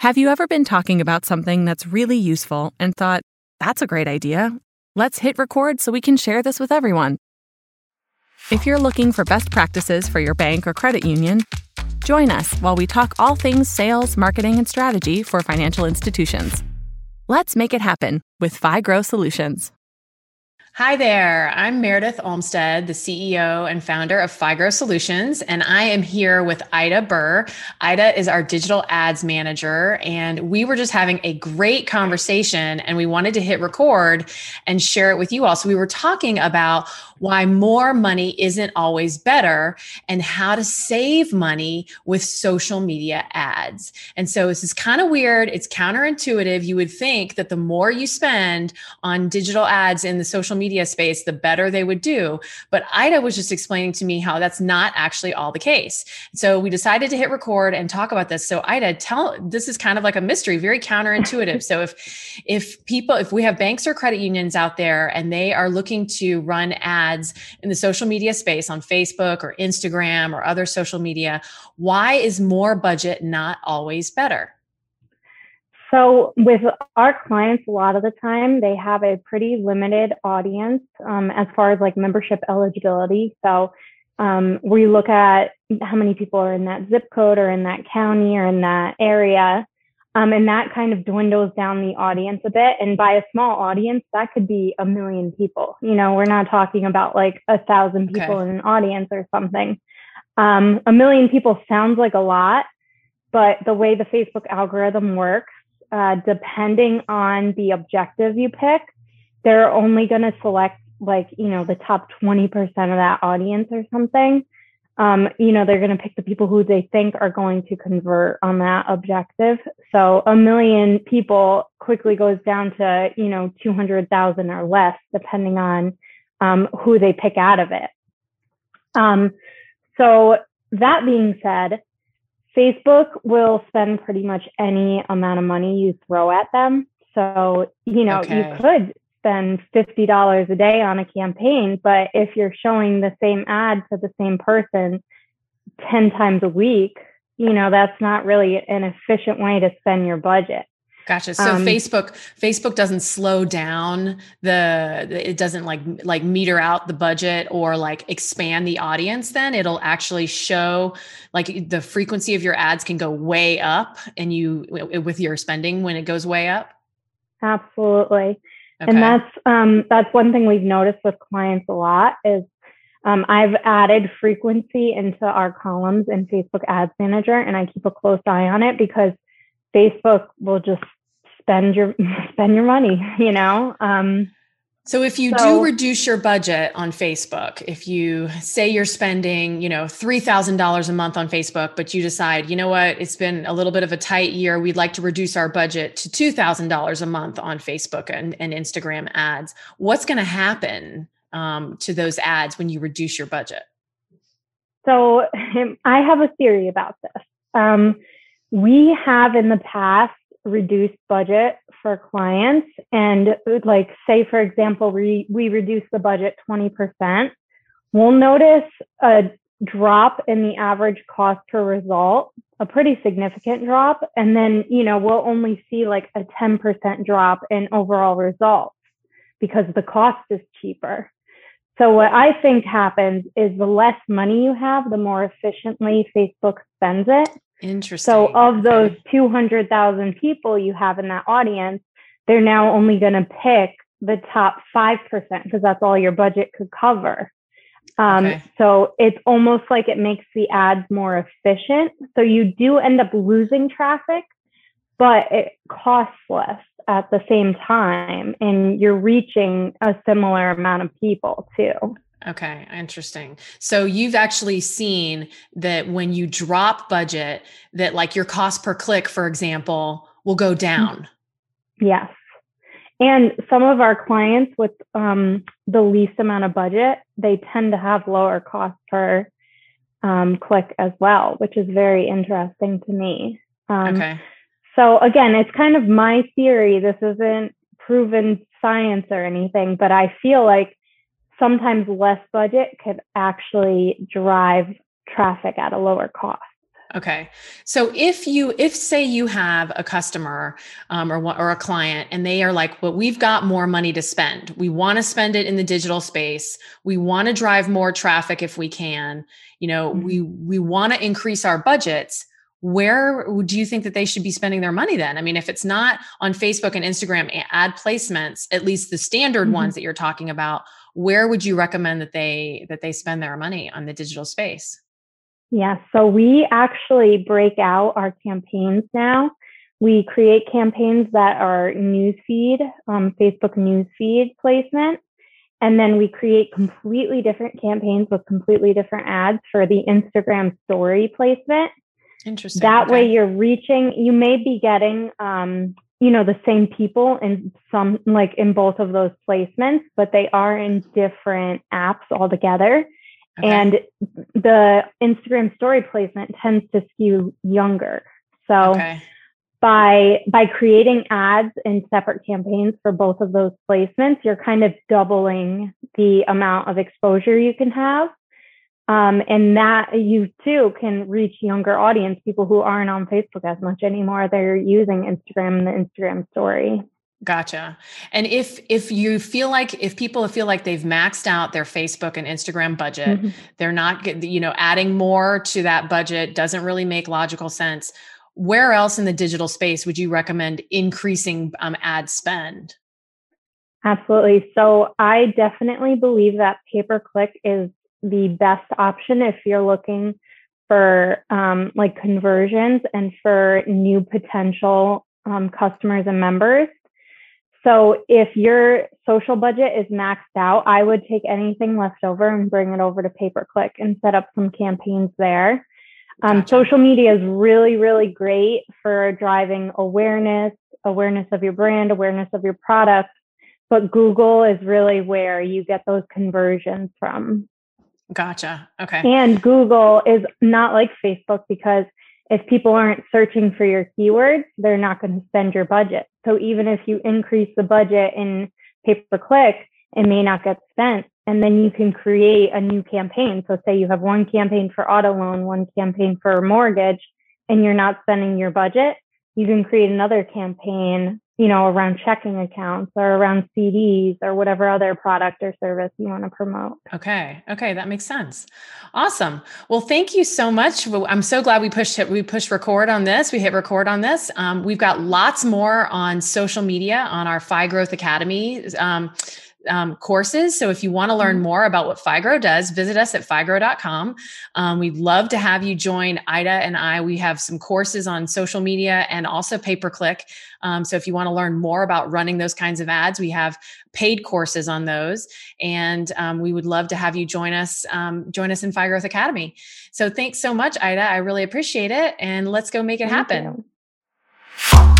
Have you ever been talking about something that's really useful and thought, that's a great idea? Let's hit record so we can share this with everyone. If you're looking for best practices for your bank or credit union, join us while we talk all things sales, marketing, and strategy for financial institutions. Let's make it happen with FI Grow Solutions. Hi there. I'm Meredith Olmstead, the CEO and founder of FI Grow Solutions, and I am here with Ida Burr. Ida is our digital ads manager, and we were just having a great conversation and we wanted to hit record and share it with you all. So we were talking about why more money isn't always better and how to save money with social media ads. And so this is kind of weird. It's counterintuitive. You would think that the more you spend on digital ads in the social media space, the better they would do. But Ida was just explaining to me how that's not actually all the case. So we decided to hit record and talk about this. So Ida, tell this is kind of like a mystery, very counterintuitive. so if if people if we have banks or credit unions out there and they are looking to run ads in the social media space on Facebook or Instagram or other social media, why is more budget not always better? So, with our clients, a lot of the time they have a pretty limited audience um, as far as like membership eligibility. So, um, we look at how many people are in that zip code or in that county or in that area. Um, and that kind of dwindles down the audience a bit. And by a small audience, that could be a million people. You know, we're not talking about like a thousand people okay. in an audience or something. Um, a million people sounds like a lot, but the way the Facebook algorithm works, uh, depending on the objective you pick, they're only going to select like, you know, the top 20% of that audience or something um, you know, they're going to pick the people who they think are going to convert on that objective. So a million people quickly goes down to, you know, 200,000 or less, depending on um, who they pick out of it. Um, so that being said, Facebook will spend pretty much any amount of money you throw at them. So, you know, okay. you could spend $50 a day on a campaign, but if you're showing the same ad to the same person 10 times a week, you know, that's not really an efficient way to spend your budget. Gotcha. So um, Facebook Facebook doesn't slow down the it doesn't like like meter out the budget or like expand the audience then it'll actually show like the frequency of your ads can go way up and you with your spending when it goes way up. Absolutely. Okay. And that's um, that's one thing we've noticed with clients a lot is um, I've added frequency into our columns in Facebook Ads Manager, and I keep a close eye on it because Facebook will just spend your spend your money, you know. Um, so if you so, do reduce your budget on Facebook, if you say you're spending, you know, $3,000 a month on Facebook, but you decide, you know what, it's been a little bit of a tight year, we'd like to reduce our budget to $2,000 a month on Facebook and, and Instagram ads, what's going to happen um, to those ads when you reduce your budget? So I have a theory about this. Um, we have in the past reduced budget for clients. And like say for example we we reduce the budget 20% we'll notice a drop in the average cost per result a pretty significant drop. And then you know we'll only see like a 10% drop in overall results because the cost is cheaper. So what i think happens is the less money you have the more efficiently facebook spends it Interesting. So of those 200,000 people you have in that audience, they're now only going to pick the top 5% because that's all your budget could cover. Um, okay. So it's almost like it makes the ads more efficient. So you do end up losing traffic, but it costs less at the same time and you're reaching a similar amount of people too. Okay, interesting. So you've actually seen that when you drop budget, that like your cost per click, for example, will go mm-hmm. down. Yes. And some of our clients with um, the least amount of budget, they tend to have lower cost per um, click as well, which is very interesting to me. Um, okay. So again, it's kind of my theory. This isn't proven science or anything, but I feel like sometimes less budget could actually drive traffic at a lower cost. Okay. So if you, if say you have a customer um, or or a client, and they are like, "Well, we've got more money to spend. We want to spend it in the digital space. We want to drive more traffic if we can. You know, mm-hmm. we we want to increase our budgets." Where do you think that they should be spending their money then? I mean, if it's not on Facebook and Instagram ad placements, at least the standard mm-hmm. ones that you're talking about, where would you recommend that they that they spend their money on the digital space? Yeah, so we actually break out our campaigns now. We create campaigns that are newsfeed, um, Facebook newsfeed placement, and then we create completely different campaigns with completely different ads for the Instagram story placement. Interesting. That okay. way, you're reaching. You may be getting, um, you know, the same people in some, like in both of those placements, but they are in different apps altogether. Okay. And the Instagram story placement tends to skew younger. So okay. by by creating ads in separate campaigns for both of those placements, you're kind of doubling the amount of exposure you can have. Um, and that you too can reach younger audience, people who aren't on Facebook as much anymore. They're using Instagram and the Instagram story. Gotcha. And if if you feel like if people feel like they've maxed out their Facebook and Instagram budget, mm-hmm. they're not you know adding more to that budget doesn't really make logical sense. Where else in the digital space would you recommend increasing um, ad spend? Absolutely. So I definitely believe that pay per click is the best option if you're looking for um, like conversions and for new potential um, customers and members. So if your social budget is maxed out, I would take anything left over and bring it over to pay per click and set up some campaigns there. Um, gotcha. Social media is really, really great for driving awareness, awareness of your brand, awareness of your product. But Google is really where you get those conversions from. Gotcha. Okay. And Google is not like Facebook because if people aren't searching for your keywords, they're not going to spend your budget. So even if you increase the budget in pay per click, it may not get spent. And then you can create a new campaign. So say you have one campaign for auto loan, one campaign for mortgage, and you're not spending your budget, you can create another campaign you know, around checking accounts or around CDs or whatever other product or service you want to promote. Okay. Okay. That makes sense. Awesome. Well, thank you so much. I'm so glad we pushed it. We pushed record on this. We hit record on this. Um, we've got lots more on social media on our FI Growth Academy. Um, um, courses. So if you want to learn mm-hmm. more about what FI Grow does, visit us at FIGRO.com. Um, we'd love to have you join Ida and I. We have some courses on social media and also pay per click. Um, so if you want to learn more about running those kinds of ads, we have paid courses on those, and um, we would love to have you join us. Um, join us in FI Growth Academy. So thanks so much, Ida. I really appreciate it, and let's go make it Thank happen. You.